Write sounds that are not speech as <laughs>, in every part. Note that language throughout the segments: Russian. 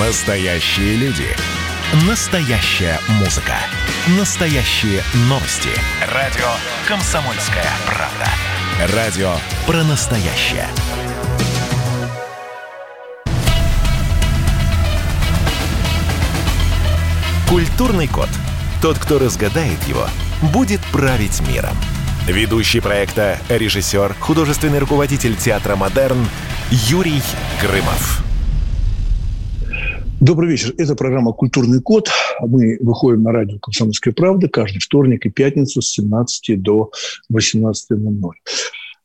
Настоящие люди. Настоящая музыка. Настоящие новости. Радио «Комсомольская правда». Радио про настоящее. Культурный код. Тот, кто разгадает его, будет править миром. Ведущий проекта, режиссер, художественный руководитель театра «Модерн» Юрий Грымов. Добрый вечер. Это программа «Культурный код». Мы выходим на радио «Комсомольская правда» каждый вторник и пятницу с 17 до 18.00.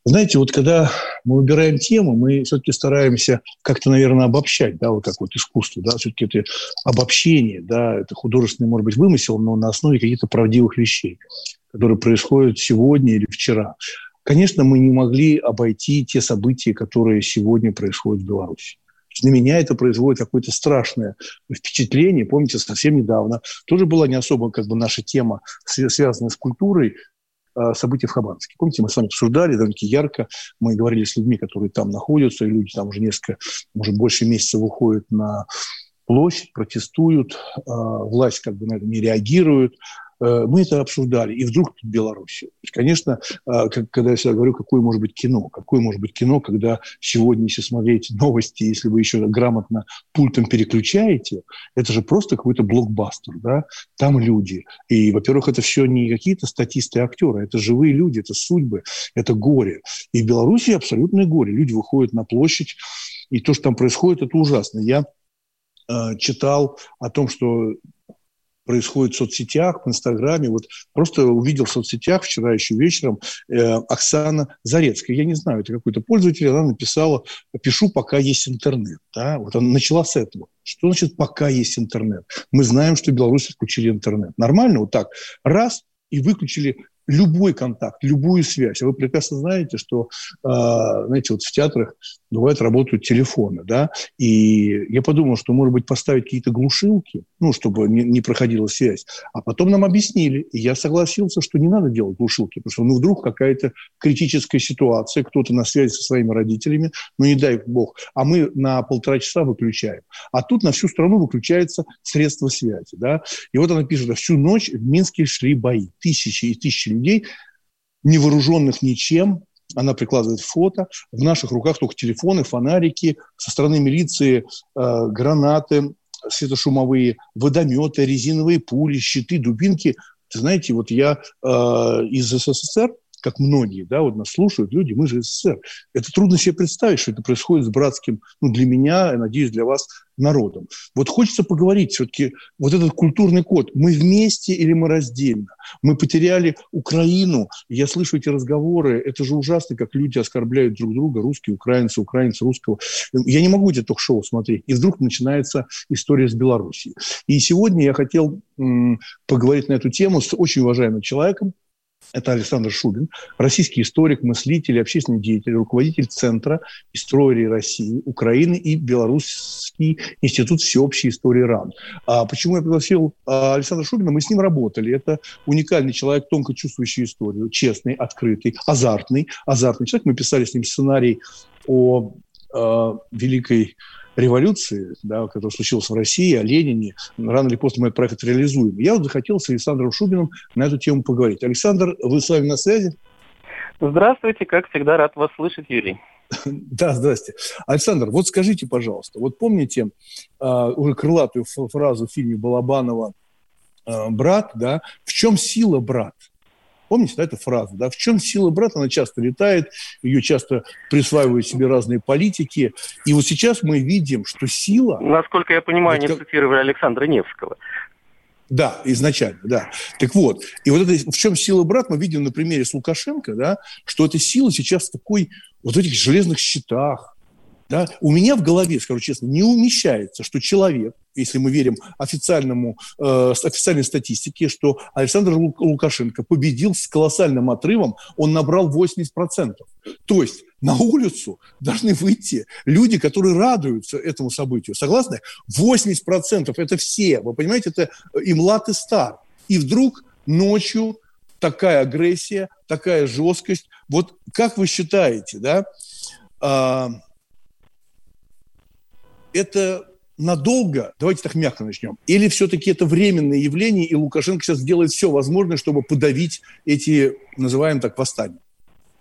Знаете, вот когда мы выбираем тему, мы все-таки стараемся как-то, наверное, обобщать, да, вот как вот искусство, да, все-таки это обобщение, да, это художественный, может быть, вымысел, но на основе каких-то правдивых вещей, которые происходят сегодня или вчера. Конечно, мы не могли обойти те события, которые сегодня происходят в Беларуси. На меня это производит какое-то страшное впечатление. Помните, совсем недавно тоже была не особо как бы наша тема, связанная с культурой, а, события в Хабаровске. Помните, мы с вами обсуждали довольно-таки ярко, мы говорили с людьми, которые там находятся, и люди там уже несколько, может, больше месяца выходят на площадь, протестуют, а, власть как бы на это не реагирует, мы это обсуждали, и вдруг тут Белоруссия. Конечно, э, когда я всегда говорю, какое может быть кино, какое может быть кино, когда сегодня, если смотреть новости, если вы еще грамотно пультом переключаете, это же просто какой-то блокбастер, да? Там люди. И, во-первых, это все не какие-то статисты и актеры, это живые люди, это судьбы, это горе. И в Беларуси абсолютное горе. Люди выходят на площадь, и то, что там происходит, это ужасно. Я э, читал о том, что происходит в соцсетях, в Инстаграме. Вот просто увидел в соцсетях вчера еще вечером э, Оксана Зарецкая. Я не знаю, это какой-то пользователь. Она написала «Пишу, пока есть интернет». Да? Вот она начала с этого. Что значит «пока есть интернет»? Мы знаем, что белорусы включили интернет. Нормально вот так. Раз – и выключили любой контакт, любую связь. А вы прекрасно знаете, что, э, знаете, вот в театрах бывает работают телефоны, да, и я подумал, что, может быть, поставить какие-то глушилки, ну, чтобы не, не проходила связь, а потом нам объяснили, и я согласился, что не надо делать глушилки, потому что, ну, вдруг какая-то критическая ситуация, кто-то на связи со своими родителями, ну, не дай бог, а мы на полтора часа выключаем, а тут на всю страну выключается средство связи, да, и вот она пишет, всю ночь в Минске шли бои, тысячи и тысячи людей, невооруженных ничем, она прикладывает фото, в наших руках только телефоны, фонарики, со стороны милиции э, гранаты светошумовые, водометы, резиновые пули, щиты, дубинки. Знаете, вот я э, из СССР как многие, да, вот нас слушают люди, мы же СССР. Это трудно себе представить, что это происходит с братским, ну, для меня, я надеюсь, для вас, народом. Вот хочется поговорить все-таки, вот этот культурный код, мы вместе или мы раздельно? Мы потеряли Украину, я слышу эти разговоры, это же ужасно, как люди оскорбляют друг друга, русские, украинцы, украинцы, русского. Я не могу эти ток-шоу смотреть. И вдруг начинается история с Белоруссией. И сегодня я хотел м- поговорить на эту тему с очень уважаемым человеком, это Александр Шубин, российский историк, мыслитель, общественный деятель, руководитель Центра истории России, Украины и Белорусский институт всеобщей истории РАН. А почему я пригласил а, Александра Шубина? Мы с ним работали. Это уникальный человек, тонко чувствующий историю, честный, открытый, азартный, азартный человек. Мы писали с ним сценарий о э, великой революции, да, которая случилась в России, о Ленине, рано или поздно мы этот проект реализуем. Я вот захотел с Александром Шубиным на эту тему поговорить. Александр, вы с вами на связи? Здравствуйте, как всегда, рад вас слышать, Юрий. <laughs> Да, здрасте. Александр, вот скажите, пожалуйста, вот помните э, уже крылатую фразу в фильме Балабанова э, «Брат», да? В чем сила брат? Помните, да, эту фразу, да? В чем сила брата? Она часто летает, ее часто присваивают себе разные политики. И вот сейчас мы видим, что сила... Насколько я понимаю, вот как... не цитировали Александра Невского. Да, изначально, да. Так вот, и вот это, в чем сила брат, мы видим на примере с Лукашенко, да, что эта сила сейчас в такой, вот в этих железных щитах, да? У меня в голове, скажу честно, не умещается, что человек, если мы верим официальному, э, официальной статистике, что Александр Лукашенко победил с колоссальным отрывом, он набрал 80%. То есть на улицу должны выйти люди, которые радуются этому событию. Согласны? 80% это все. Вы понимаете, это и млад, и стар. И вдруг ночью такая агрессия, такая жесткость. Вот как вы считаете, да, а, это надолго, давайте так мягко начнем, или все-таки это временное явление, и Лукашенко сейчас делает все возможное, чтобы подавить эти, называем так, восстания?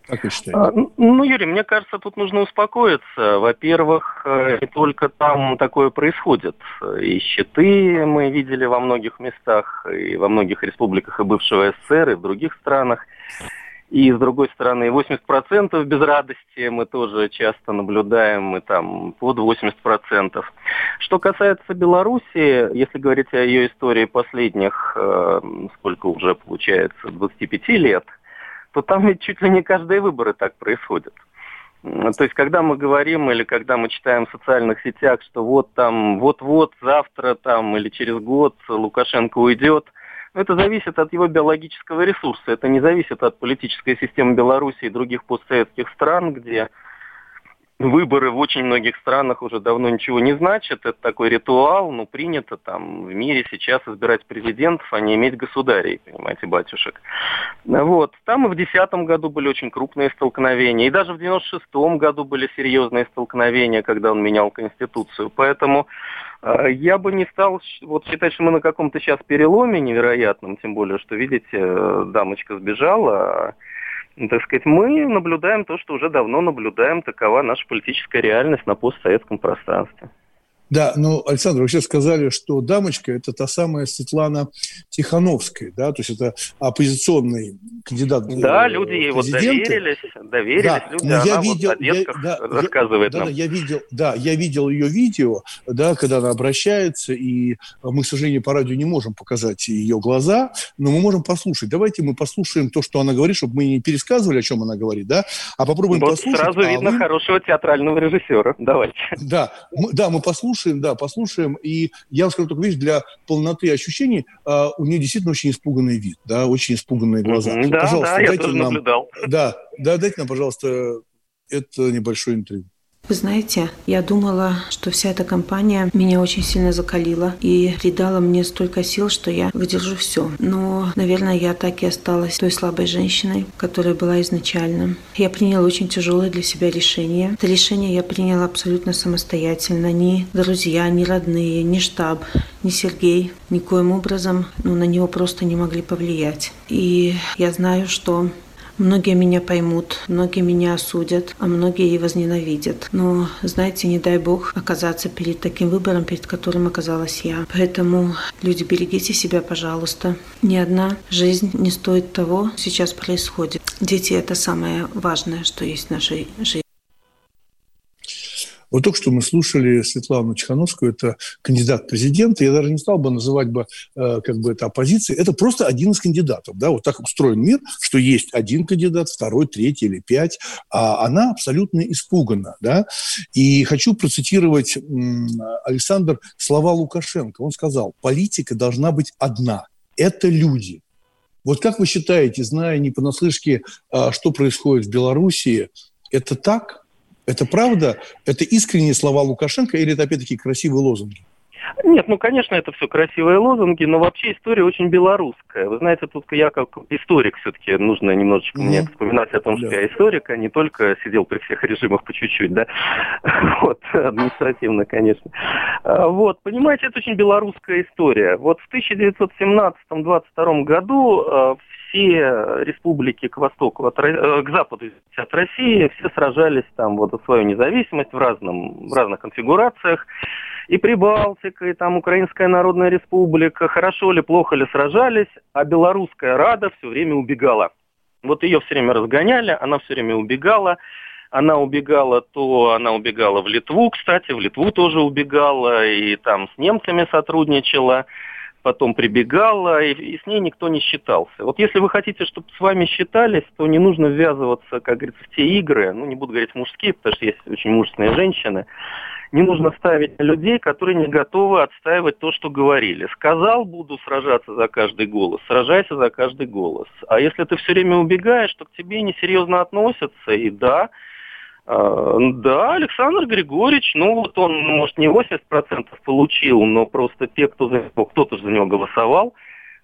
Как вы считаете? А, ну, Юрий, мне кажется, тут нужно успокоиться. Во-первых, э, не только там такое происходит. И щиты мы видели во многих местах, и во многих республиках и бывшего СССР, и в других странах. И, с другой стороны, 80% без радости мы тоже часто наблюдаем, мы там под 80%. Что касается Беларуси, если говорить о ее истории последних, э, сколько уже получается, 25 лет – то там ведь чуть ли не каждые выборы так происходят. То есть, когда мы говорим или когда мы читаем в социальных сетях, что вот там, вот-вот, завтра там или через год Лукашенко уйдет, ну, это зависит от его биологического ресурса. Это не зависит от политической системы Беларуси и других постсоветских стран, где выборы в очень многих странах уже давно ничего не значат. Это такой ритуал, ну, принято там в мире сейчас избирать президентов, а не иметь государей, понимаете, батюшек. Вот. Там и в 2010 году были очень крупные столкновения, и даже в 96 году были серьезные столкновения, когда он менял Конституцию. Поэтому э, я бы не стал вот считать, что мы на каком-то сейчас переломе невероятном, тем более, что, видите, э, дамочка сбежала, а так сказать, мы наблюдаем то, что уже давно наблюдаем, такова наша политическая реальность на постсоветском пространстве. Да, ну, Александр, вы сейчас сказали, что дамочка – это та самая Светлана Тихановская, да, то есть это оппозиционный кандидат Да, люди ей вот доверились, доверились да, люди, но я видел, вот я, да, рассказывает я, нам. Да, я видел, да, я видел ее видео, да, когда она обращается, и мы, к сожалению, по радио не можем показать ее глаза, но мы можем послушать. Давайте мы послушаем то, что она говорит, чтобы мы не пересказывали, о чем она говорит, да, а попробуем вот послушать. сразу а видно вы... хорошего театрального режиссера. Давайте. Да, мы, да, мы послушаем послушаем, да, послушаем. И я вам скажу только, видишь, для полноты ощущений а, у нее действительно очень испуганный вид, да, очень испуганные глаза. Да, пожалуйста, да, дайте я нам, наблюдал. Да, да, дайте нам, пожалуйста, это небольшое интервью. Вы знаете, я думала, что вся эта компания меня очень сильно закалила и придала мне столько сил, что я выдержу все. Но, наверное, я так и осталась той слабой женщиной, которая была изначально. Я приняла очень тяжелое для себя решение. Это решение я приняла абсолютно самостоятельно. Ни друзья, ни родные, ни штаб, ни Сергей никоим образом ну, на него просто не могли повлиять. И я знаю, что Многие меня поймут, многие меня осудят, а многие и возненавидят. Но, знаете, не дай бог оказаться перед таким выбором, перед которым оказалась я. Поэтому, люди, берегите себя, пожалуйста. Ни одна жизнь не стоит того, сейчас происходит. Дети – это самое важное, что есть в нашей жизни. Вот только что мы слушали Светлану Чехановскую, это кандидат президента. Я даже не стал бы называть бы, э, как бы это оппозицией. Это просто один из кандидатов. Да? Вот так устроен мир, что есть один кандидат, второй, третий или пять, а она абсолютно испугана. Да? И хочу процитировать Александр слова Лукашенко. Он сказал, политика должна быть одна. Это люди. Вот как вы считаете, зная не понаслышке, а, что происходит в Белоруссии, это так? Это правда? Это искренние слова Лукашенко или это опять-таки красивые лозунги? Нет, ну, конечно, это все красивые лозунги, но вообще история очень белорусская. Вы знаете, тут я как историк все-таки нужно немножечко mm-hmm. мне вспоминать о том, что yeah. я историк, а не только сидел при всех режимах по чуть-чуть, да, <laughs> вот, административно, конечно. А, вот, понимаете, это очень белорусская история. Вот в 1917-22 году а, все республики к востоку, от, э, к западу от России, все сражались там вот за свою независимость в, разном, в разных конфигурациях. И Прибалтика, и там Украинская Народная Республика, хорошо ли, плохо ли сражались, а Белорусская Рада все время убегала. Вот ее все время разгоняли, она все время убегала. Она убегала, то она убегала в Литву, кстати, в Литву тоже убегала, и там с немцами сотрудничала потом прибегала, и, и с ней никто не считался. Вот если вы хотите, чтобы с вами считались, то не нужно ввязываться, как говорится, в те игры, ну, не буду говорить мужские, потому что есть очень мужественные женщины, не нужно ставить людей, которые не готовы отстаивать то, что говорили. Сказал, буду сражаться за каждый голос, сражайся за каждый голос. А если ты все время убегаешь, то к тебе несерьезно относятся, и да, да, Александр Григорьевич, ну вот он, может, не 80% получил, но просто те, кто за него, кто-то за него голосовал,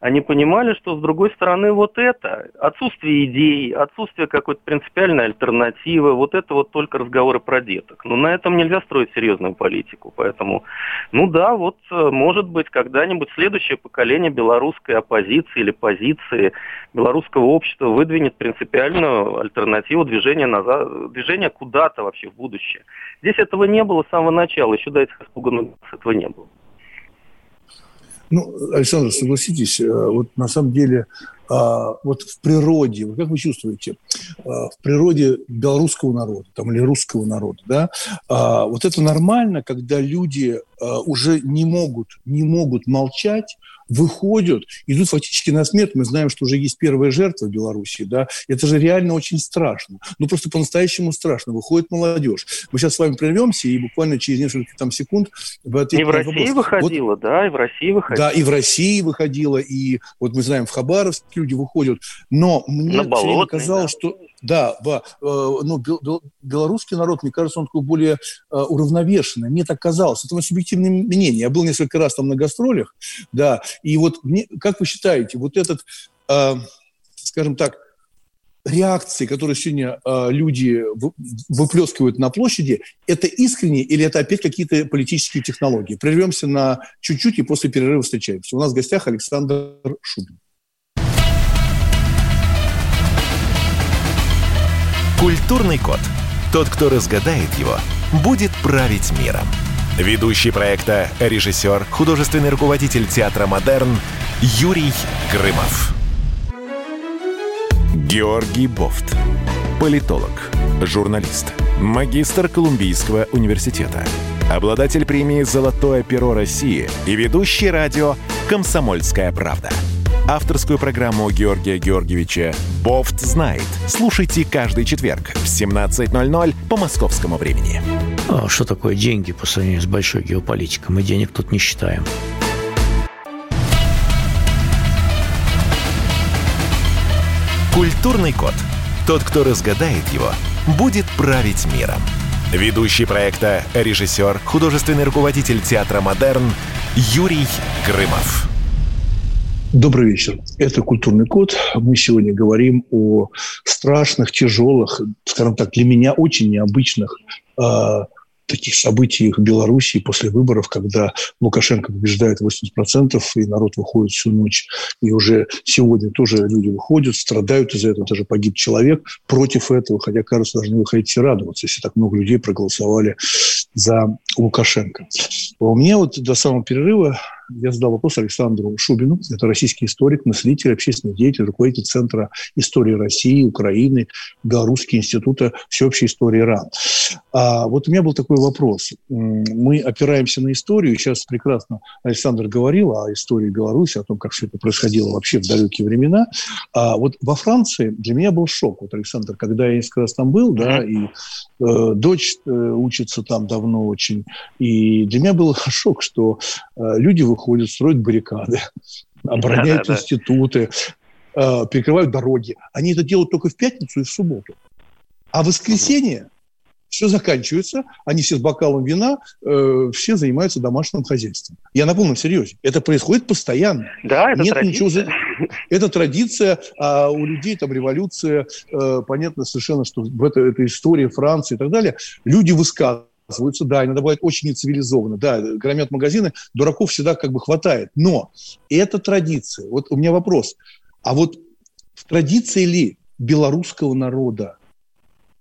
они понимали, что с другой стороны вот это, отсутствие идей, отсутствие какой-то принципиальной альтернативы, вот это вот только разговоры про деток. Но на этом нельзя строить серьезную политику. Поэтому, ну да, вот э, может быть когда-нибудь следующее поколение белорусской оппозиции или позиции белорусского общества выдвинет принципиальную альтернативу движения, назад, движения куда-то вообще в будущее. Здесь этого не было с самого начала, еще до этих испуганных этого не было. Ну, Александр, согласитесь, э, вот на самом деле а, вот в природе, как вы чувствуете, а, в природе белорусского народа там, или русского народа, да, а, вот это нормально, когда люди уже не могут, не могут молчать, выходят, идут фактически на смерть. Мы знаем, что уже есть первая жертва в Беларуси, да, это же реально очень страшно. Ну, просто по-настоящему страшно. Выходит молодежь. Мы сейчас с вами прервемся, и буквально через несколько там секунд вы И в России вопрос. выходила, вот, да, и в России выходила. Да, и в России выходила, и вот мы знаем, в Хабаровске люди выходят. Но мне все казалось, да. что да, э, ну, белорусский народ, мне кажется, он такой более э, уравновешенный. Мне так казалось. Это мое субъективное мнение. Я был несколько раз там на гастролях, да, и вот мне, как вы считаете, вот этот, э, скажем так, реакции, которые сегодня люди выплескивают на площади, это искренне или это опять какие-то политические технологии? Прервемся на чуть-чуть и после перерыва встречаемся. У нас в гостях Александр Шубин. Культурный код. Тот, кто разгадает его, будет править миром. Ведущий проекта, режиссер, художественный руководитель театра «Модерн» Юрий Грымов. Георгий Бофт. Политолог, журналист, магистр Колумбийского университета, обладатель премии «Золотое перо России» и ведущий радио «Комсомольская правда» авторскую программу Георгия Георгиевича «Бофт знает». Слушайте каждый четверг в 17.00 по московскому времени. А что такое деньги по сравнению с большой геополитикой? Мы денег тут не считаем. Культурный код. Тот, кто разгадает его, будет править миром. Ведущий проекта, режиссер, художественный руководитель театра «Модерн» Юрий Грымов. Добрый вечер. Это «Культурный код». Мы сегодня говорим о страшных, тяжелых, скажем так, для меня очень необычных э, таких событиях в Белоруссии после выборов, когда Лукашенко побеждает 80%, и народ выходит всю ночь. И уже сегодня тоже люди выходят, страдают из-за этого, даже погиб человек против этого, хотя, кажется, должны выходить и радоваться, если так много людей проголосовали за Лукашенко. У меня вот до самого перерыва я задал вопрос Александру Шубину. Это российский историк, мыслитель, общественный деятель, руководитель Центра истории России, Украины, Белорусского института всеобщей истории РАН. А вот у меня был такой вопрос. Мы опираемся на историю. Сейчас прекрасно Александр говорил о истории Беларуси, о том, как все это происходило вообще в далекие времена. А вот во Франции для меня был шок. Вот, Александр, когда я несколько раз там был, да, и э, дочь э, учится там давно очень, и для меня был <laughs> шок, что э, люди выходят, строят баррикады, <laughs> обороняют институты, э, перекрывают дороги. Они это делают только в пятницу и в субботу. А в воскресенье все заканчивается, они все с бокалом вина, э, все занимаются домашним хозяйством. Я на полном серьезе. Это происходит постоянно. Да, это Нет традиция. Ничего... <laughs> Это традиция, а у людей там революция, э, понятно совершенно, что в это, это история Франции и так далее. Люди высказывают отказываются, да, иногда бывает очень нецивилизованно, да, громят магазины, дураков всегда как бы хватает. Но это традиция. Вот у меня вопрос. А вот в традиции ли белорусского народа,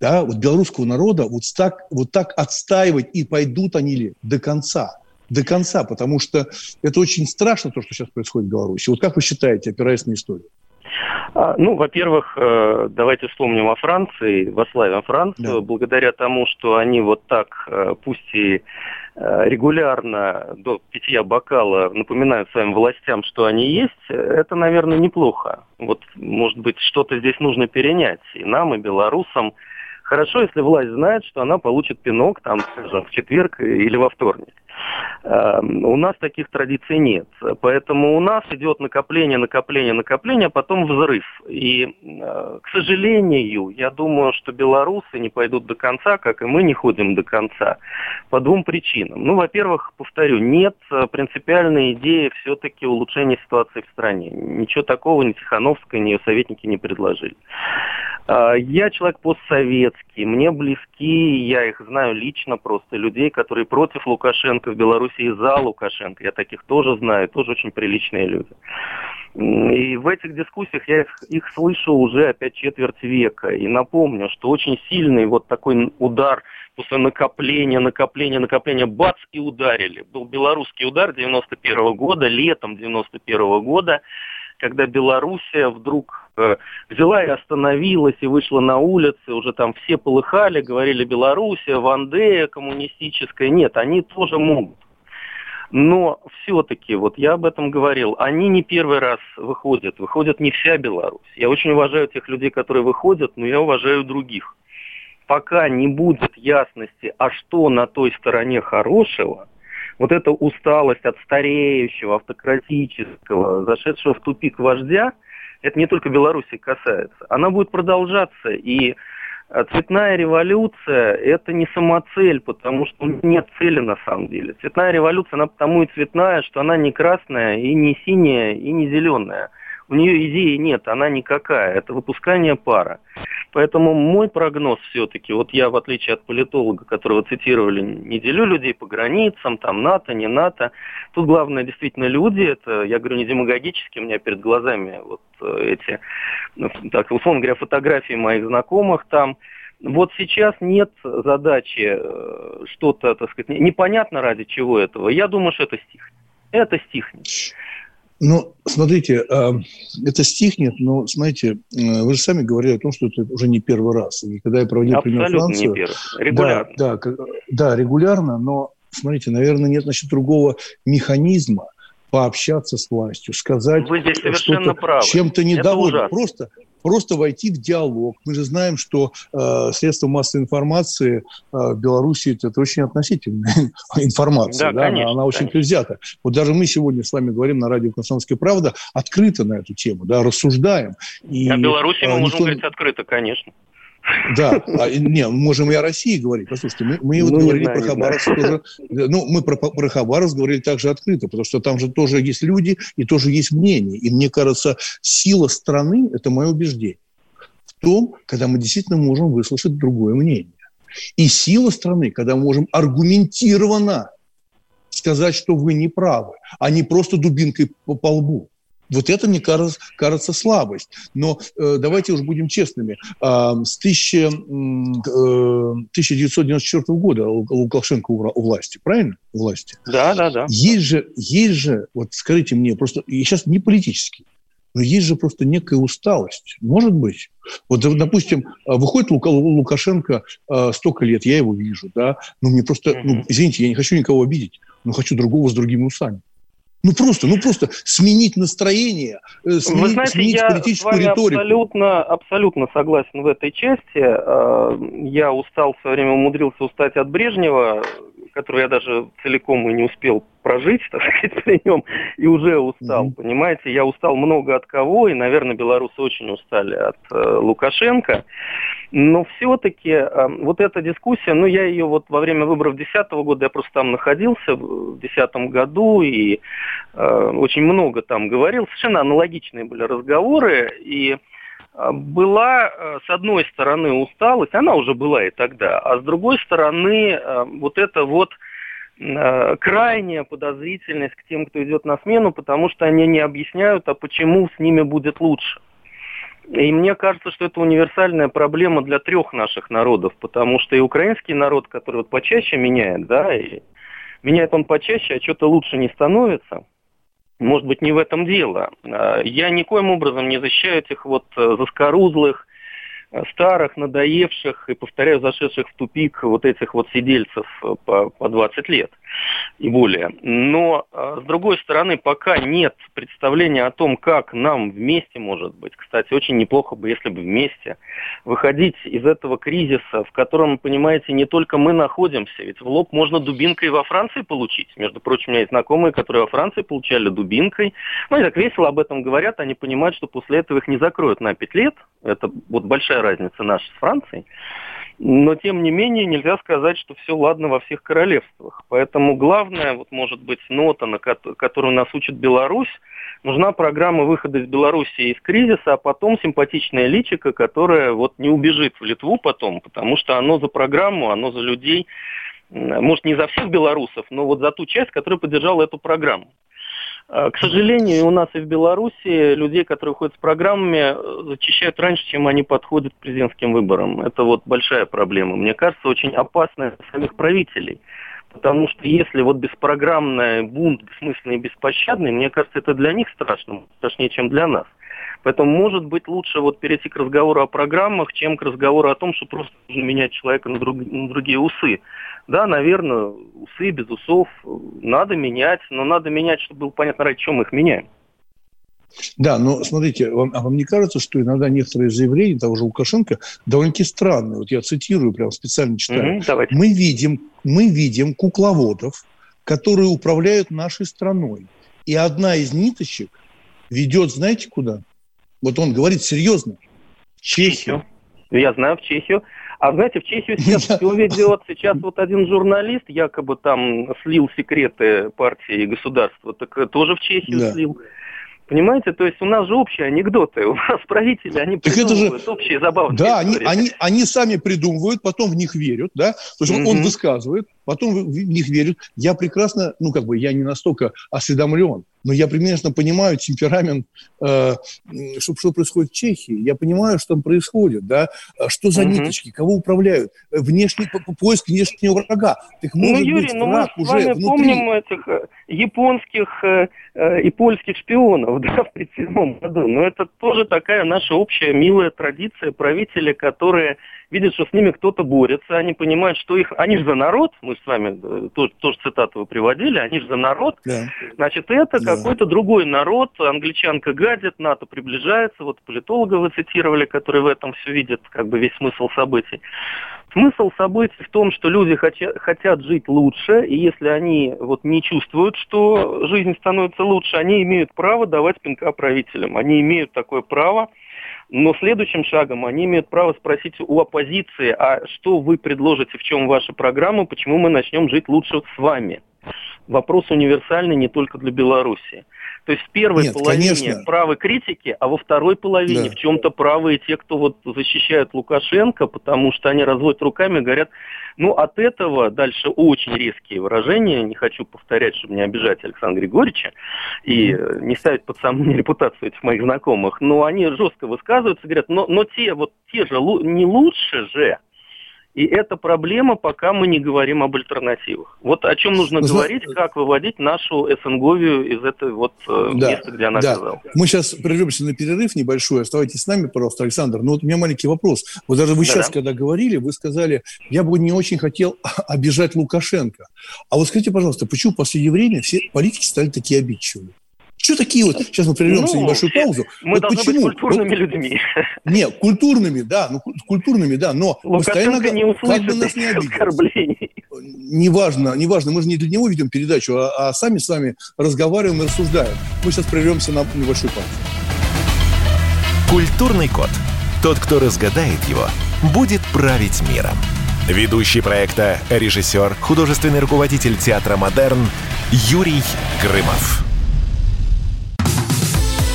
да, вот белорусского народа вот так, вот так отстаивать и пойдут они ли до конца? До конца, потому что это очень страшно, то, что сейчас происходит в Беларуси. Вот как вы считаете, опираясь на историю? А, ну, во-первых, э, давайте вспомним о Франции, вославим Францию. Да. Благодаря тому, что они вот так, э, пусть и э, регулярно до питья бокала напоминают своим властям, что они есть, это, наверное, неплохо. Вот, может быть, что-то здесь нужно перенять и нам, и белорусам. Хорошо, если власть знает, что она получит пинок, там, скажем, в четверг или во вторник. Эм, у нас таких традиций нет. Поэтому у нас идет накопление, накопление, накопление, а потом взрыв. И, э, к сожалению, я думаю, что белорусы не пойдут до конца, как и мы не ходим до конца, по двум причинам. Ну, во-первых, повторю, нет принципиальной идеи все-таки улучшения ситуации в стране. Ничего такого ни Тихановская, ни ее советники не предложили. А, я человек постсоветский, мне близки, я их знаю лично просто, людей, которые против Лукашенко в Беларуси и за Лукашенко. Я таких тоже знаю, тоже очень приличные люди. И в этих дискуссиях я их, их слышу уже опять четверть века. И напомню, что очень сильный вот такой удар после накопления, накопления, накопления, бац, и ударили. Был белорусский удар 91 -го года, летом 91 -го года, когда Белоруссия вдруг э, взяла и остановилась, и вышла на улицы, уже там все полыхали, говорили Белоруссия, Вандея коммунистическая. Нет, они тоже могут. Но все-таки, вот я об этом говорил, они не первый раз выходят, выходят не вся Беларусь. Я очень уважаю тех людей, которые выходят, но я уважаю других. Пока не будет ясности, а что на той стороне хорошего – вот эта усталость от стареющего, автократического, зашедшего в тупик вождя, это не только Беларуси касается. Она будет продолжаться, и э, цветная революция – это не самоцель, потому что нет цели на самом деле. Цветная революция, она потому и цветная, что она не красная, и не синяя, и не зеленая – у нее идеи нет, она никакая, это выпускание пара. Поэтому мой прогноз все-таки, вот я в отличие от политолога, которого цитировали, не делю людей по границам, там НАТО, не НАТО. Тут главное действительно люди, это, я говорю, не демагогически, у меня перед глазами вот э, эти, ну, так, условно говоря, фотографии моих знакомых там. Вот сейчас нет задачи э, что-то, так сказать, непонятно ради чего этого. Я думаю, что это стихнет. Это стихнет. Ну, смотрите, а, это стихнет, но, смотрите, э, вы же сами говорили о том, что это уже не первый раз. И когда я проводил пример Францию... не первый. Регулярно. Да, да, да, регулярно, но, смотрите, наверное, нет, значит, другого механизма, пообщаться с властью, сказать, Вы здесь совершенно правы. чем-то недовольны. Просто, просто войти в диалог. Мы же знаем, что э, средства массовой информации э, в Беларуси это, очень относительная <laughs> информация. Да, да? Конечно, она, она очень предвзята. Вот даже мы сегодня с вами говорим на радио «Комсомольская правда» открыто на эту тему, да, рассуждаем. И, О Беларуси мы э, можем говорить открыто, конечно. Да, а, не, можем и о России говорить. Послушайте, мы, мы ну, вот говорили знаю, про Хабаровск тоже. Ну, мы про, про Хабаровск говорили также открыто, потому что там же тоже есть люди и тоже есть мнение. И мне кажется, сила страны – это мое убеждение в том, когда мы действительно можем выслушать другое мнение. И сила страны, когда мы можем аргументированно сказать, что вы не правы, а не просто дубинкой по, по лбу. Вот это, мне кажется, кажется слабость. Но э, давайте уж будем честными. Э, с 1000, э, 1994 года Лукашенко у, у власти, правильно? У власти. Да, да, да. Есть же, есть же, вот скажите мне, просто, и сейчас не политический, но есть же просто некая усталость. Может быть. Вот, допустим, выходит Лука, Лукашенко э, столько лет, я его вижу, да, но мне просто, ну, извините, я не хочу никого обидеть, но хочу другого с другими усами. Ну просто, ну просто сменить настроение, э, сменить, Вы знаете, сменить я политическую с вами риторику. Абсолютно, абсолютно согласен в этой части. Э, я устал в свое время, умудрился устать от Брежнева, который я даже целиком и не успел прожить, так сказать, при нем, и уже устал, mm-hmm. понимаете? Я устал много от кого, и, наверное, белорусы очень устали от э, Лукашенко. Но все-таки э, вот эта дискуссия, ну, я ее вот во время выборов 2010 года, я просто там находился в 2010 году, и э, очень много там говорил, совершенно аналогичные были разговоры, и была, э, с одной стороны, усталость, она уже была и тогда, а с другой стороны, э, вот это вот крайняя подозрительность к тем, кто идет на смену, потому что они не объясняют, а почему с ними будет лучше. И мне кажется, что это универсальная проблема для трех наших народов, потому что и украинский народ, который вот почаще меняет, да, и меняет он почаще, а что-то лучше не становится. Может быть, не в этом дело. А, я никоим образом не защищаю этих вот э, заскорузлых, старых, надоевших и, повторяю, зашедших в тупик вот этих вот сидельцев по, по 20 лет и более. Но, а, с другой стороны, пока нет представления о том, как нам вместе, может быть, кстати, очень неплохо бы, если бы вместе, выходить из этого кризиса, в котором, понимаете, не только мы находимся, ведь в лоб можно дубинкой во Франции получить. Между прочим, у меня есть знакомые, которые во Франции получали дубинкой. Ну, и так весело об этом говорят, они понимают, что после этого их не закроют на 5 лет. Это вот большая разница наша с Францией. Но, тем не менее, нельзя сказать, что все ладно во всех королевствах. Поэтому главное, вот, может быть, нота, на которую нас учит Беларусь, нужна программа выхода из Беларуси из кризиса, а потом симпатичная личика, которая вот не убежит в Литву потом, потому что оно за программу, оно за людей, может, не за всех белорусов, но вот за ту часть, которая поддержала эту программу. А, к сожалению, у нас и в Беларуси людей, которые ходят с программами, зачищают раньше, чем они подходят к президентским выборам. Это вот большая проблема. Мне кажется, очень опасная для самих правителей. Потому что если вот беспрограммный бунт, бессмысленный и беспощадный, мне кажется, это для них страшно, страшнее, чем для нас. Поэтому, может быть, лучше вот перейти к разговору о программах, чем к разговору о том, что просто нужно менять человека на, друг, на другие усы. Да, наверное, усы без усов надо менять, но надо менять, чтобы было понятно, ради чего мы их меняем. Да, но смотрите, вам, а вам не кажется, что иногда некоторые заявления того же Лукашенко довольно-таки странные? Вот я цитирую, прям специально читаю. Угу, давайте. Мы видим, мы видим кукловодов, которые управляют нашей страной. И одна из ниточек ведет, знаете, куда? Вот он говорит серьезно. Чехию. Я знаю, в Чехию. А знаете, в Чехию сейчас <laughs> все ведет. Сейчас вот один журналист якобы там слил секреты партии и государства. Так тоже в Чехию да. слил. Понимаете, то есть у нас же общие анекдоты, <laughs> у нас правители, они так придумывают это же... общие забавные Да, они, они, они сами придумывают, потом в них верят, да, то есть mm-hmm. он высказывает, потом в них верят. Я прекрасно, ну как бы, я не настолько осведомлен, но я примерно понимаю темперамент, э, что, что происходит в Чехии. Я понимаю, что там происходит, да, что за угу. ниточки, кого управляют, внешний поиск внешнего врага. Так ну, может ну, Юрий, быть, ну мы с вами внутри. помним этих э, японских э, э, и польских шпионов, <laughs> да, в 1937 году. Но это тоже такая наша общая милая традиция правителя, которые видят, что с ними кто-то борется, они понимают, что их, они же за народ, мы с вами э, тоже, тоже цитату вы приводили, они же за народ, да. значит, это да. какой-то другой народ, англичанка гадит, НАТО приближается, вот политолога вы цитировали, который в этом все видит, как бы весь смысл событий. Смысл событий в том, что люди хотят, хотят жить лучше, и если они вот не чувствуют, что жизнь становится лучше, они имеют право давать пинка правителям. Они имеют такое право, но следующим шагом они имеют право спросить у оппозиции, а что вы предложите, в чем ваша программа, почему мы начнем жить лучше с вами. Вопрос универсальный не только для Беларуси. То есть в первой Нет, половине конечно. правы критики, а во второй половине да. в чем-то правы и те, кто вот защищают Лукашенко, потому что они разводят руками и говорят, ну от этого дальше очень резкие выражения, не хочу повторять, чтобы не обижать Александра Григорьевича и не ставить под сомнение репутацию этих моих знакомых, но они жестко высказываются, говорят, но, но те вот те же не лучше же, и это проблема, пока мы не говорим об альтернативах. Вот о чем нужно ну, говорить, как выводить нашу СНГовию из этой вот э, да, места, где она да. оказалась. Мы сейчас прервемся на перерыв небольшой. Оставайтесь с нами, пожалуйста, Александр. Но вот у меня маленький вопрос. Вот даже вы да, сейчас, когда говорили, вы сказали, я бы не очень хотел <laughs> обижать Лукашенко. А вот скажите, пожалуйста, почему в последнее время все политики стали такие обидчивые? Что такие вот? Сейчас мы прервемся ну, небольшую паузу. Мы вот должны почему? быть культурными вот, людьми. Нет, культурными, да, ну культурными, да, но Лукашенко постоянно не как бы нас не оскорблений. Неважно, неважно, мы же не для него ведем передачу, а, а сами с вами разговариваем и рассуждаем. Мы сейчас прервемся на небольшую паузу. Культурный код. Тот, кто разгадает его, будет править миром. Ведущий проекта, режиссер, художественный руководитель театра «Модерн» Юрий Грымов.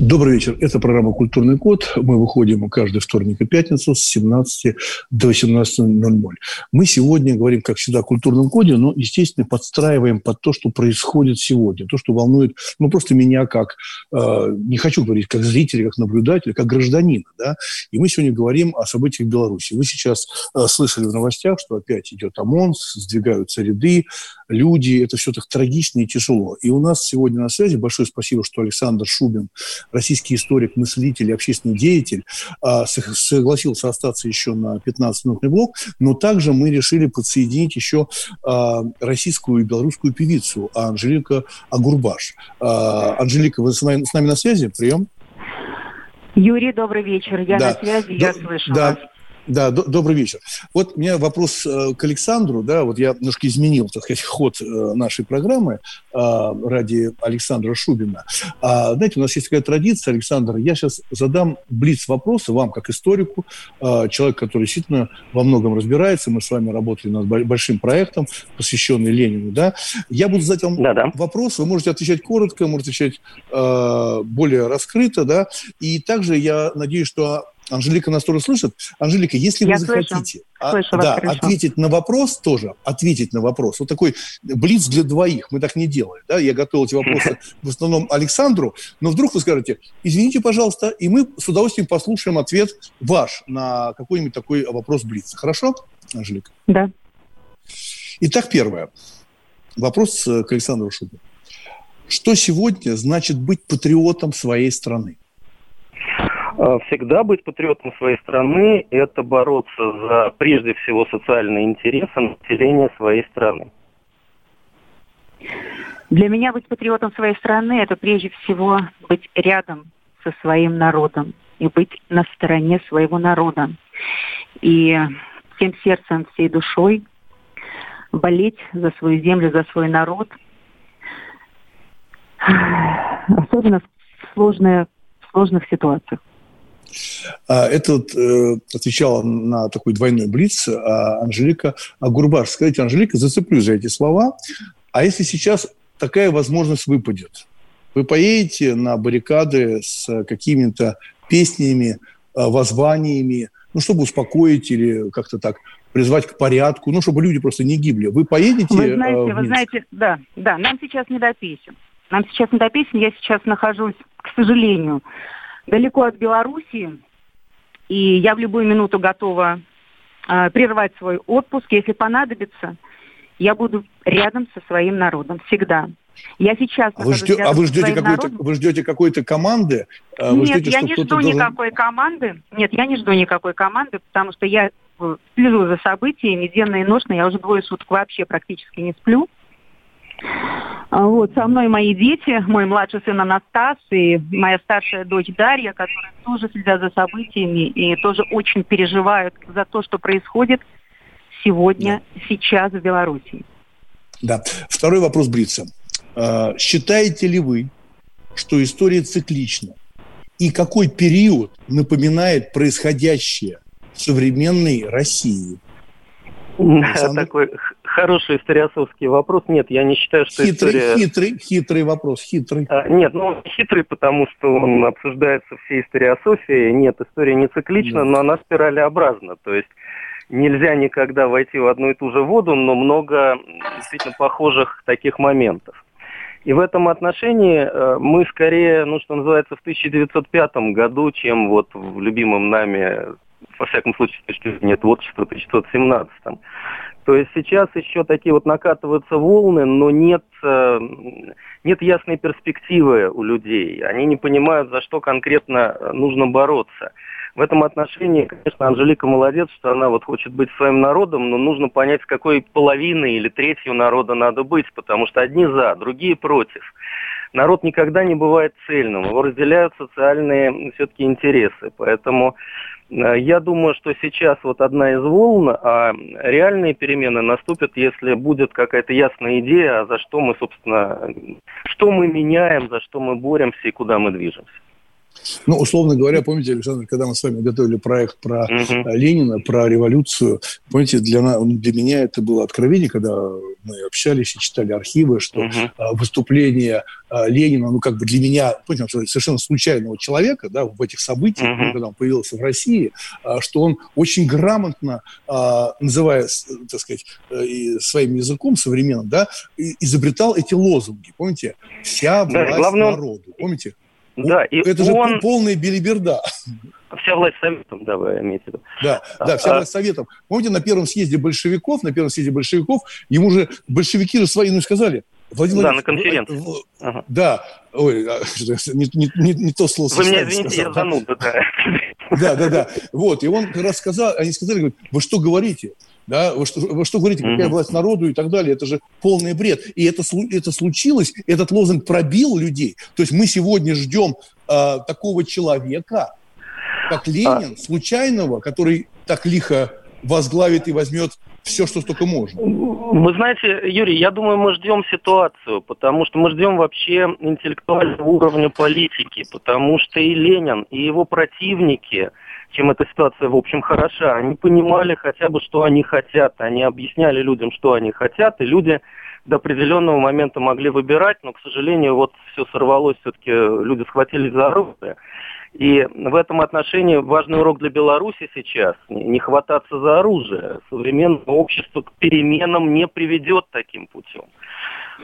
Добрый вечер. Это программа «Культурный код». Мы выходим каждый вторник и пятницу с 17 до 18.00. Мы сегодня говорим, как всегда, о культурном коде, но, естественно, подстраиваем под то, что происходит сегодня. То, что волнует, ну, просто меня как, э, не хочу говорить как зрителя, как наблюдателя, как гражданина. Да? И мы сегодня говорим о событиях в Беларуси. Вы сейчас э, слышали в новостях, что опять идет ОМОН, сдвигаются ряды, люди. Это все так трагично и тяжело. И у нас сегодня на связи, большое спасибо, что Александр Шубин, российский историк, мыслитель, общественный деятель, а, согласился остаться еще на 15-минутный блок, но также мы решили подсоединить еще а, российскую и белорусскую певицу Анжелика Агурбаш. А, Анжелика, вы с нами, с нами на связи? Прием. Юрий, добрый вечер. Я да. на связи, я слышу да. вас. Да, до, добрый вечер. Вот у меня вопрос э, к Александру, да, вот я немножко изменил, так сказать, ход э, нашей программы э, ради Александра Шубина. А, знаете, у нас есть такая традиция, Александр, я сейчас задам блиц вопросы вам, как историку, э, человек, который действительно во многом разбирается, мы с вами работали над большим проектом, посвященный Ленину, да. Я буду задать вам Да-да. вопрос, вы можете отвечать коротко, можете отвечать э, более раскрыто, да, и также я надеюсь, что Анжелика нас тоже слышит. Анжелика, если Я вы захотите а, слышу да, ответить на вопрос тоже, ответить на вопрос, вот такой блиц для двоих, мы так не делаем. Да? Я готовил эти вопросы в основном Александру, но вдруг вы скажете, извините, пожалуйста, и мы с удовольствием послушаем ответ ваш на какой-нибудь такой вопрос блица. Хорошо, Анжелика? Да. Итак, первое. Вопрос к Александру Шубину. Что сегодня значит быть патриотом своей страны? Э, всегда быть патриотом своей страны – это бороться за, прежде всего, социальные интересы населения своей страны. Для меня быть патриотом своей страны – это прежде всего быть рядом со своим народом и быть на стороне своего народа. И всем сердцем, всей душой болеть за свою землю, за свой народ. Особенно в, сложные, в сложных ситуациях. А это вот, э, отвечала на такой двойной блиц а Анжелика Агурбаш. Скажите, Анжелика, зацеплю за эти слова. А если сейчас такая возможность выпадет? Вы поедете на баррикады с какими-то песнями, э, воззваниями, ну, чтобы успокоить или как-то так призвать к порядку, ну, чтобы люди просто не гибли. Вы поедете Вы знаете, вы знаете, да, да, нам сейчас не до песен. Нам сейчас не до песен. Я сейчас нахожусь, к сожалению, далеко от Белоруссии, и я в любую минуту готова э, прервать свой отпуск, если понадобится. Я буду рядом со своим народом всегда. Я сейчас а вы, ждё, а вы ждете какой-то вы ждете какой-то команды? А вы Нет, ждете, я не жду должен... никакой команды. Нет, я не жду никакой команды, потому что я э, слежу за событиями денно и ночно. Я уже двое суток вообще практически не сплю. А вот, со мной мои дети, мой младший сын Анастас и моя старшая дочь Дарья, которые тоже следят за событиями и тоже очень переживают за то, что происходит сегодня, да. сейчас в Беларуси. Да. Второй вопрос Брица. А, считаете ли вы, что история циклична? И какой период напоминает происходящее в современной России? Такой хороший историосовский вопрос. Нет, я не считаю, что хитрый, история... Хитрый, хитрый вопрос, хитрый. А, нет, ну, хитрый, потому что он обсуждается всей историософией. Нет, история не циклична, но она спиралеобразна. То есть нельзя никогда войти в одну и ту же воду, но много действительно похожих таких моментов. И в этом отношении э, мы скорее, ну, что называется, в 1905 году, чем вот в любимом нами во всяком случае, с точки зрения творчества, 1917. То есть сейчас еще такие вот накатываются волны, но нет, э, нет ясной перспективы у людей. Они не понимают, за что конкретно нужно бороться. В этом отношении, конечно, Анжелика молодец, что она вот хочет быть своим народом, но нужно понять, какой половиной или третью народа надо быть, потому что одни за, другие против. Народ никогда не бывает цельным, его разделяют социальные все-таки интересы. Поэтому Э, я думаю, что сейчас вот одна из волн, а реальные перемены наступят, если будет какая-то ясная идея, за что мы, собственно, что мы меняем, за что мы боремся и куда мы движемся. Ну, условно говоря, помните, Александр, когда мы с вами готовили проект про угу. Ленина, про революцию, помните, для, для меня это было откровение, когда мы общались и читали архивы, что угу. выступление а, Ленина, ну, как бы для меня, понимаете, совершенно случайного человека, да, в этих событиях, угу. когда он появился в России, что он очень грамотно, называя, так сказать, э, своим языком современным, да, изобретал эти лозунги, помните? Вся власть да, главное... народу, помните? Да, и Это же он... полная билиберда. Вся власть советом, да, вы имеете в виду. Да, да, вся а... власть советом. Помните, на первом съезде большевиков, на первом съезде большевиков, ему же большевики же свои, ну, сказали, Владимир да, на конференции. В, ага. Да, ой, а, не, не, не, не то слово. Вы меня извините, сказал. я зануда, да. Да, да, да. Вот, и он как раз сказал, они сказали, говорят, вы что говорите? Да, вы что, вы что говорите, какая mm-hmm. власть народу и так далее, это же полный бред. И это, это случилось, этот лозунг пробил людей. То есть мы сегодня ждем э, такого человека, как Ленин, а... случайного, который так лихо возглавит и возьмет все, что только можно. Вы знаете, Юрий, я думаю, мы ждем ситуацию, потому что мы ждем вообще интеллектуального уровня политики, потому что и Ленин, и его противники – чем эта ситуация, в общем, хороша. Они понимали хотя бы, что они хотят. Они объясняли людям, что они хотят, и люди до определенного момента могли выбирать, но, к сожалению, вот все сорвалось, все-таки люди схватились за оружие. И в этом отношении важный урок для Беларуси сейчас – не хвататься за оружие. Современное общество к переменам не приведет таким путем.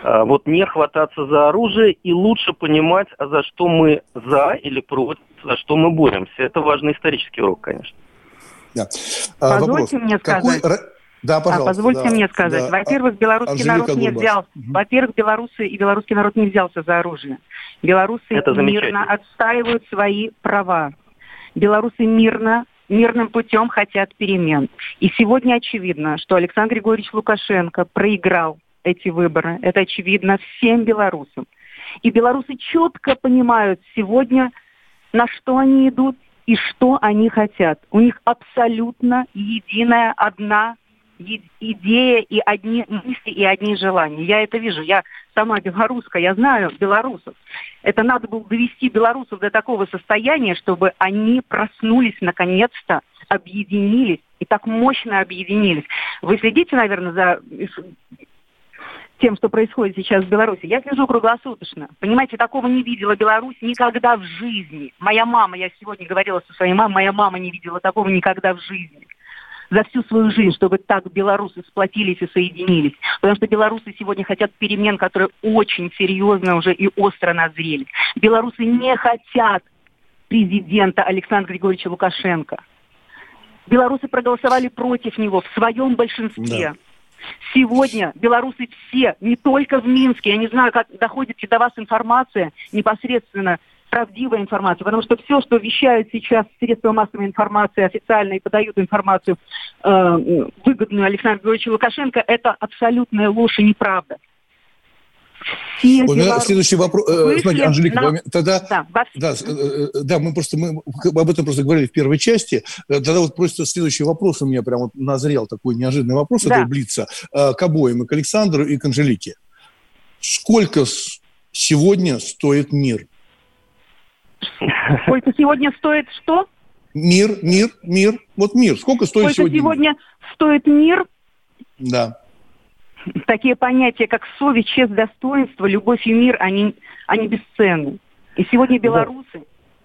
А, вот не хвататься за оружие и лучше понимать, а за что мы за или против, за что мы боремся. Это важный исторический урок, конечно. Да. А, Позвольте вопрос. мне сказать. Какой... Да, пожалуйста. А, позвольте да, мне сказать. Да. Во-первых, белорусский Анжелика народ не взялся. Угу. Во-первых, белорусы и белорусский народ не взялся за оружие. Белорусы Это мирно отстаивают свои права. Белорусы мирно мирным путем хотят перемен. И сегодня очевидно, что Александр Григорьевич Лукашенко проиграл эти выборы. Это очевидно всем белорусам. И белорусы четко понимают сегодня, на что они идут и что они хотят. У них абсолютно единая одна идея и одни мысли и одни желания. Я это вижу. Я сама белоруска, я знаю белорусов. Это надо было довести белорусов до такого состояния, чтобы они проснулись наконец-то, объединились и так мощно объединились. Вы следите, наверное, за тем, что происходит сейчас в Беларуси. Я слежу круглосуточно. Понимаете, такого не видела Беларусь никогда в жизни. Моя мама, я сегодня говорила со своей мамой, моя мама не видела такого никогда в жизни. За всю свою жизнь, чтобы так белорусы сплотились и соединились. Потому что белорусы сегодня хотят перемен, которые очень серьезно уже и остро назрели. Белорусы не хотят президента Александра Григорьевича Лукашенко. Белорусы проголосовали против него в своем большинстве. Да. Сегодня белорусы все, не только в Минске, я не знаю, как доходит ли до вас информация непосредственно, правдивая информация, потому что все, что вещают сейчас средства массовой информации официально и подают информацию э, выгодную Александру Григорьевичу Лукашенко, это абсолютная ложь и неправда все У меня следующий вопрос. Э, смотрите, Анжелика, на... тогда... Да, да, э, э, да, мы просто мы об этом просто говорили в первой части. Тогда вот просто следующий вопрос у меня прям вот назрел такой неожиданный вопрос да. этого Блица к обоим, и к Александру, и к Анжелике. Сколько сегодня стоит мир? Сколько сегодня стоит что? Мир, мир, мир. Вот мир. Сколько стоит Сколько сегодня? сегодня мир? стоит мир? Да такие понятия, как совесть, честь, достоинство, любовь и мир, они, они бесценны. И сегодня белорусы, да.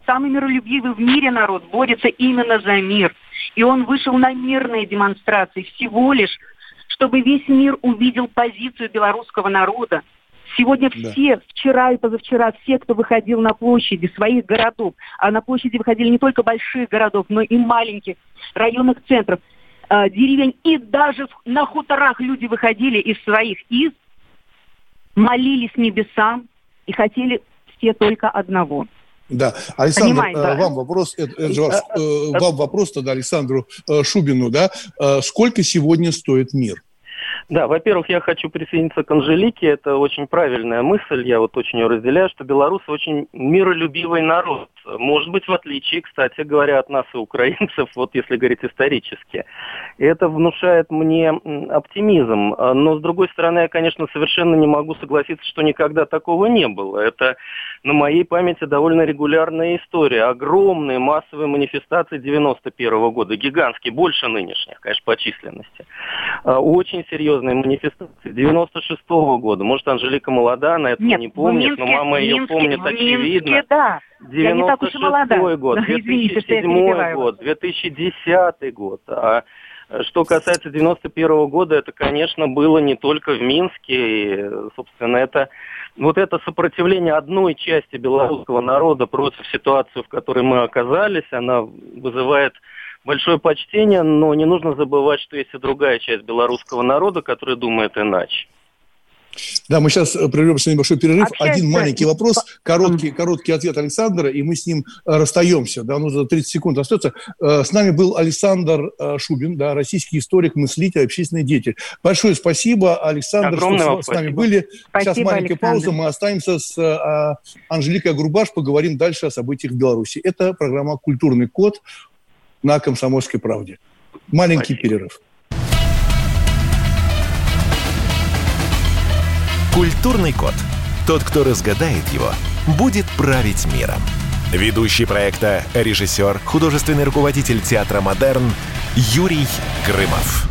самый миролюбивый в мире народ, борется именно за мир. И он вышел на мирные демонстрации всего лишь, чтобы весь мир увидел позицию белорусского народа. Сегодня да. все, вчера и позавчера, все, кто выходил на площади своих городов, а на площади выходили не только больших городов, но и маленьких районных центров, э, деревень, и даже на хуторах люди выходили из своих из, молились небесам и хотели все только одного. Да, Александр, Понимаете, э, вам вопрос, это, это же ваш, э, вам вопрос тогда Александру Шубину, да, сколько сегодня стоит мир? Да, во-первых, я хочу присоединиться к Анжелике. Это очень правильная мысль, я вот очень ее разделяю, что белорусы очень миролюбивый народ. Может быть, в отличие, кстати говоря, от нас и украинцев, <laughs> вот если говорить исторически. И это внушает мне оптимизм. Но, с другой стороны, я, конечно, совершенно не могу согласиться, что никогда такого не было. Это на моей памяти довольно регулярная история. Огромные массовые манифестации 91 -го года, гигантские, больше нынешних, конечно, по численности. А, очень серьезные манифестации 96 -го года. Может, Анжелика молода, она этого Нет, не помнит, Минске, но мама ее Минске, помнит очевидно. да. 96 год, <laughs> 2007 год, 2010 год. А что касается 91 года, это, конечно, было не только в Минске. И, собственно, это вот это сопротивление одной части белорусского народа против ситуации, в которой мы оказались, она вызывает большое почтение, но не нужно забывать, что есть и другая часть белорусского народа, которая думает иначе. Да, мы сейчас э, прервемся на небольшой перерыв. Общается. Один маленький вопрос, короткий, короткий ответ Александра, и мы с ним э, расстаемся. Да, ну, за 30 секунд остается. Э, с нами был Александр Шубин, да, российский историк, мыслитель, общественный деятель. Большое спасибо, Александр, Огромное что с, спасибо. нами были. Спасибо, сейчас маленькая Александр. пауза, мы останемся с Анжеликой Грубаш, поговорим дальше о событиях в Беларуси. Это программа «Культурный код» на «Комсомольской правде». Маленький спасибо. перерыв. Культурный код. Тот, кто разгадает его, будет править миром. Ведущий проекта, режиссер, художественный руководитель театра «Модерн» Юрий Грымов.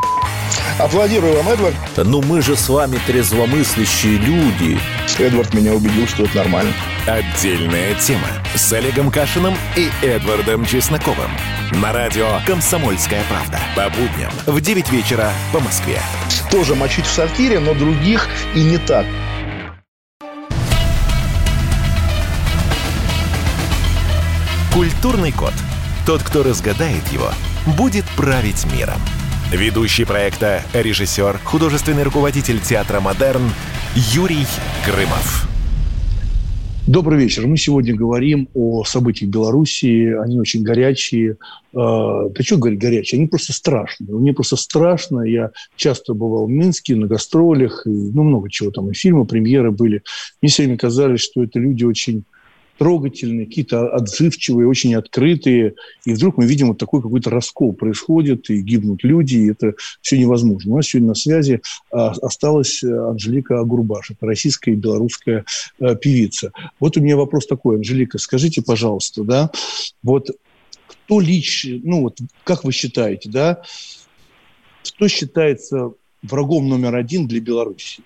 Аплодирую вам, Эдвард. Ну мы же с вами трезвомыслящие люди. Эдвард меня убедил, что это нормально. Отдельная тема с Олегом Кашиным и Эдвардом Чесноковым. На радио «Комсомольская правда». По будням в 9 вечера по Москве. Тоже мочить в сортире, но других и не так. Культурный код. Тот, кто разгадает его, будет править миром. Ведущий проекта, режиссер, художественный руководитель театра «Модерн» Юрий Грымов. Добрый вечер. Мы сегодня говорим о событиях Белоруссии. Они очень горячие. А, да что говорить горячие? Они просто страшные. Мне просто страшно. Я часто бывал в Минске на гастролях. И, ну, много чего там. И фильмы, премьеры были. Мне все время казалось, что это люди очень трогательные, какие-то отзывчивые, очень открытые. И вдруг мы видим вот такой какой-то раскол происходит, и гибнут люди, и это все невозможно. У нас сегодня на связи а, осталась Анжелика Агурбаш, это российская и белорусская а, певица. Вот у меня вопрос такой, Анжелика, скажите, пожалуйста, да, вот кто лично, ну вот как вы считаете, да, что считается врагом номер один для Беларуси?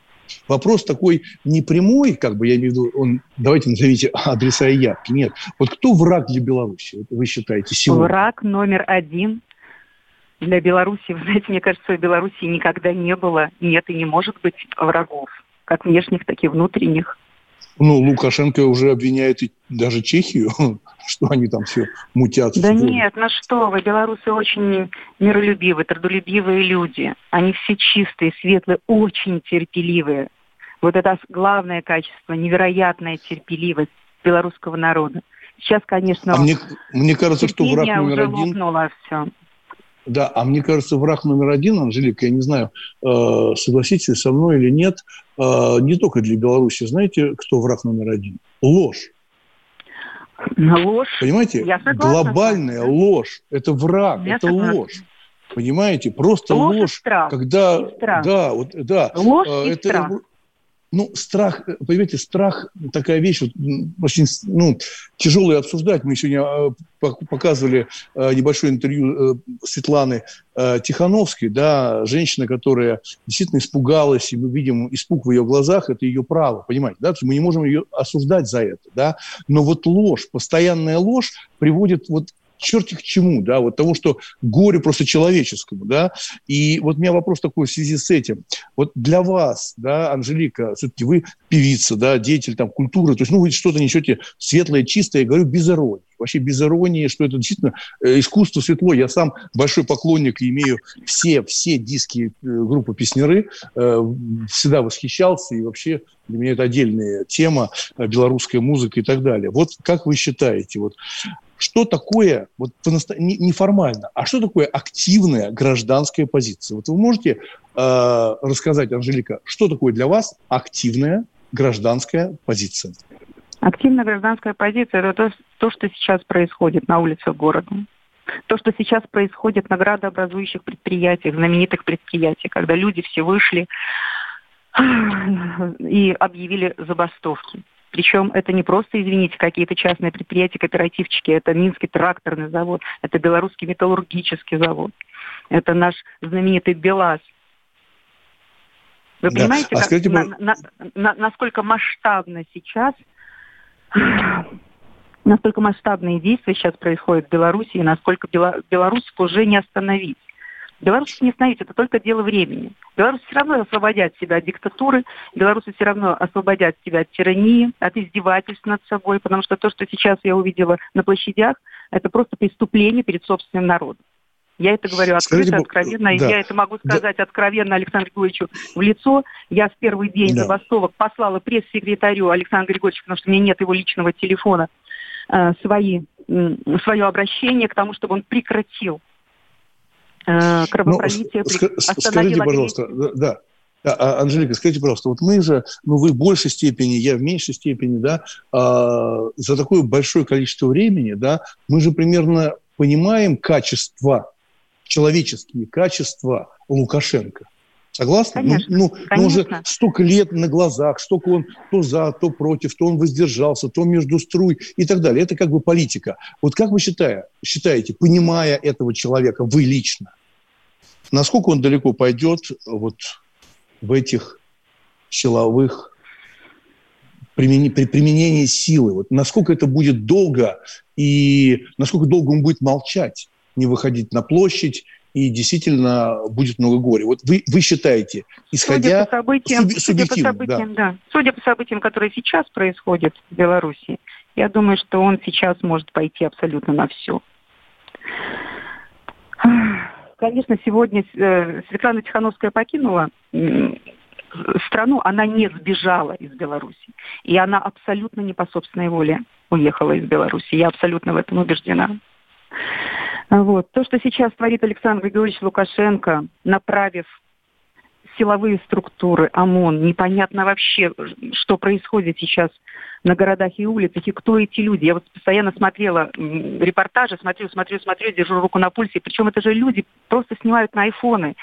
Вопрос такой непрямой, как бы я имею в виду, он, давайте назовите адреса и явки. Нет. Вот кто враг для Беларуси, вы считаете, сегодня? Враг номер один для Беларуси. Вы знаете, мне кажется, у Беларуси никогда не было, нет и не может быть врагов, как внешних, так и внутренних. Ну, Лукашенко уже обвиняет и даже Чехию, <laughs> что они там все мутят. Да нет, ну что вы, белорусы очень миролюбивые, трудолюбивые люди. Они все чистые, светлые, очень терпеливые. Вот это главное качество, невероятная терпеливость белорусского народа. Сейчас, конечно, а мне, мне кажется, что враг номер уже один... лопнуло все. Да, а мне кажется, враг номер один, Анжелика, я не знаю, э, согласитесь со мной или нет, э, не только для Беларуси. Знаете, кто враг номер один? Ложь. Ложь. Понимаете? Я Глобальная ложь. Это враг, я это согласна. ложь. Понимаете? Просто ложь. ложь страх. Когда, страх. да, вот, да. Ложь э, это, и страх ну, страх, понимаете, страх такая вещь, вот, очень ну, тяжелая обсуждать. Мы сегодня э, показывали э, небольшое интервью э, Светланы Тихановской, да, женщина, которая действительно испугалась, и мы видим испуг в ее глазах, это ее право, понимаете, да, мы не можем ее осуждать за это, да, но вот ложь, постоянная ложь приводит вот черти к чему, да, вот того, что горе просто человеческому, да, и вот у меня вопрос такой в связи с этим, вот для вас, да, Анжелика, все-таки вы певица, да, деятель там культуры, то есть, ну, вы что-то несете светлое, чистое, я говорю, без иронии, вообще без иронии, что это действительно э, искусство светло. Я сам большой поклонник и имею все, все диски э, группы «Песнеры», всегда восхищался, и вообще для меня это отдельная тема, белорусская музыка и так далее. Вот как вы считаете, вот что такое, вот неформально, а что такое активная гражданская позиция? Вот вы можете э, рассказать, Анжелика, что такое для вас активная гражданская позиция? Активная гражданская позиция – это то, то, что сейчас происходит на улицах города. То, что сейчас происходит на градообразующих предприятиях, знаменитых предприятиях, когда люди все вышли и объявили забастовки. Причем это не просто, извините, какие-то частные предприятия, кооперативчики, это Минский тракторный завод, это Белорусский металлургический завод, это наш знаменитый БелАЗ. Вы да. понимаете, а как, скажите, на, на, на, насколько масштабно сейчас насколько масштабные действия сейчас происходят в Беларуси, и насколько Беларусь уже не остановить. Беларусь не остановить, это только дело времени. Беларусь все равно освободят себя от диктатуры, белорусы все равно освободят себя от тирании, от издевательств над собой, потому что то, что сейчас я увидела на площадях, это просто преступление перед собственным народом. Я это говорю открыто, Скажите, откровенно, да. я это могу сказать да. откровенно Александру Григорьевичу в лицо. Я в первый день да. забастовок послала пресс-секретарю Александру Григорьевичу, потому что у меня нет его личного телефона, э, свои, свое обращение к тому, чтобы он прекратил кровопролитие. Ну, скажите, пожалуйста, да, а, а, Анжелика, скажите, пожалуйста, вот мы же, ну вы в большей степени, я в меньшей степени, да, а, за такое большое количество времени, да, мы же примерно понимаем качество, человеческие качества Лукашенко. Согласны? Ну, конечно, ну, ну, ну уже столько лет на глазах, столько он то за, то против, то он воздержался, то между струй и так далее. Это как бы политика. Вот как вы считаете, считаете понимая этого человека, вы лично, насколько он далеко пойдет вот в этих силовых при применении силы? Вот насколько это будет долго и насколько долго он будет молчать, не выходить на площадь и действительно будет много горя. Вот вы, вы считаете, исходя... Судя по событиям, судя по событиям да. да. Судя по событиям, которые сейчас происходят в Беларуси, я думаю, что он сейчас может пойти абсолютно на все. Конечно, сегодня э, Светлана Тихановская покинула страну, она не сбежала из Беларуси. И она абсолютно не по собственной воле уехала из Беларуси. Я абсолютно в этом убеждена. Вот. То, что сейчас творит Александр Григорьевич Лукашенко, направив силовые структуры, ОМОН, непонятно вообще, что происходит сейчас на городах и улицах, и кто эти люди. Я вот постоянно смотрела репортажи, смотрю, смотрю, смотрю, держу руку на пульсе. Причем это же люди просто снимают на айфоны,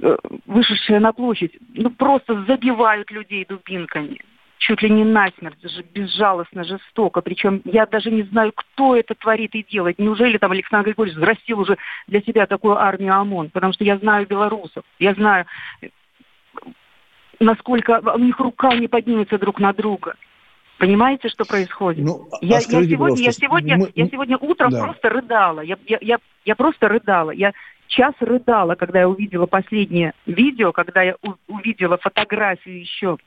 э, вышедшие на площадь, ну просто забивают людей дубинками чуть ли не насмерть, безжалостно, жестоко. Причем я даже не знаю, кто это творит и делает. Неужели там Александр Григорьевич взрастил уже для себя такую армию ОМОН? Потому что я знаю белорусов, я знаю, насколько у них рука не поднимется друг на друга. Понимаете, что происходит? Ну, а я, я, сегодня, я, сегодня, мы... я сегодня утром да. просто рыдала. Я, я, я, я просто рыдала. Я час рыдала, когда я увидела последнее видео, когда я увидела фотографию еще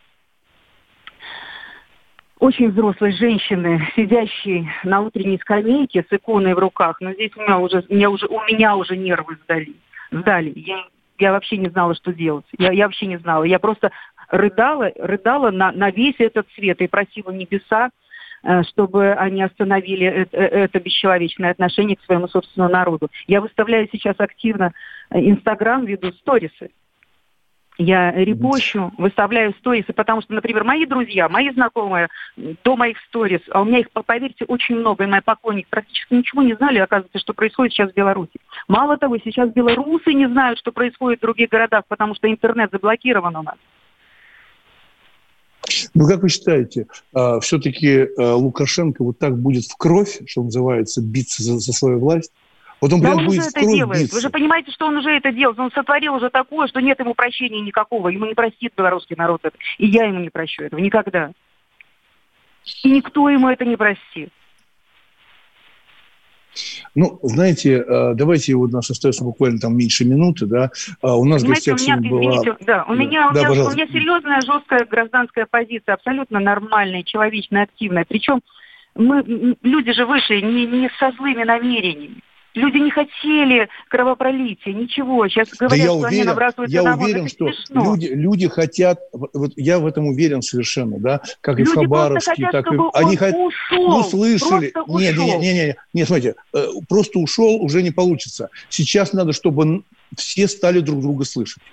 очень взрослой женщины, сидящей на утренней скамейке с иконой в руках, но здесь у меня уже, у меня уже, у меня уже нервы сдали. сдали. Я, я вообще не знала, что делать. Я, я вообще не знала. Я просто рыдала, рыдала на, на весь этот свет и просила небеса, э, чтобы они остановили это, э, это бесчеловечное отношение к своему собственному народу. Я выставляю сейчас активно э, Инстаграм, веду сторисы я репощу, выставляю сторисы, потому что, например, мои друзья, мои знакомые до моих сторис, а у меня их, поверьте, очень много, и мои поклонники практически ничего не знали, оказывается, что происходит сейчас в Беларуси. Мало того, сейчас белорусы не знают, что происходит в других городах, потому что интернет заблокирован у нас. Ну, как вы считаете, а, все-таки а, Лукашенко вот так будет в кровь, что называется, биться за, за свою власть? Вот он да он уже это делает. Биться. Вы же понимаете, что он уже это делает. Он сотворил уже такое, что нет ему прощения никакого. Ему не простит белорусский народ это. И я ему не прощу этого. Никогда. И никто ему это не простит. Ну, знаете, э, давайте, вот у нас остается буквально там меньше минуты, да, а у нас Понимаете, в гостях у меня, была... да, у меня, да, у, меня, у меня серьезная, жесткая гражданская позиция, абсолютно нормальная, человечная, активная. Причем Мы, люди же вышли не, не со злыми намерениями. Люди не хотели кровопролития, ничего. Сейчас говорят, да я что уверен, они набрасываются я на уверен, что люди, люди хотят, вот я в этом уверен совершенно, да, как люди и в Хабаровске, хотят, так и они хотят, услышали, нет, нет, нет, нет, нет, смотрите, э, просто ушел уже не получится. Сейчас надо, чтобы все стали друг друга слышать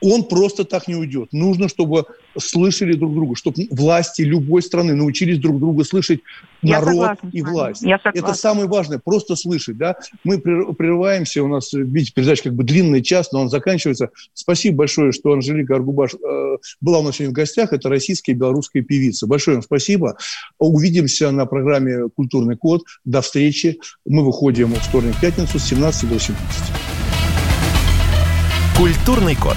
он просто так не уйдет. Нужно, чтобы слышали друг друга, чтобы власти любой страны научились друг друга слышать народ согласна, и власть. Я Это самое важное, просто слышать. Да? Мы прерываемся, у нас, видите, передача как бы длинный час, но он заканчивается. Спасибо большое, что Анжелика Аргубаш э, была у нас сегодня в гостях. Это российская и белорусская певица. Большое вам спасибо. Увидимся на программе «Культурный код». До встречи. Мы выходим в вторник-пятницу с 17 до 18. «Культурный код».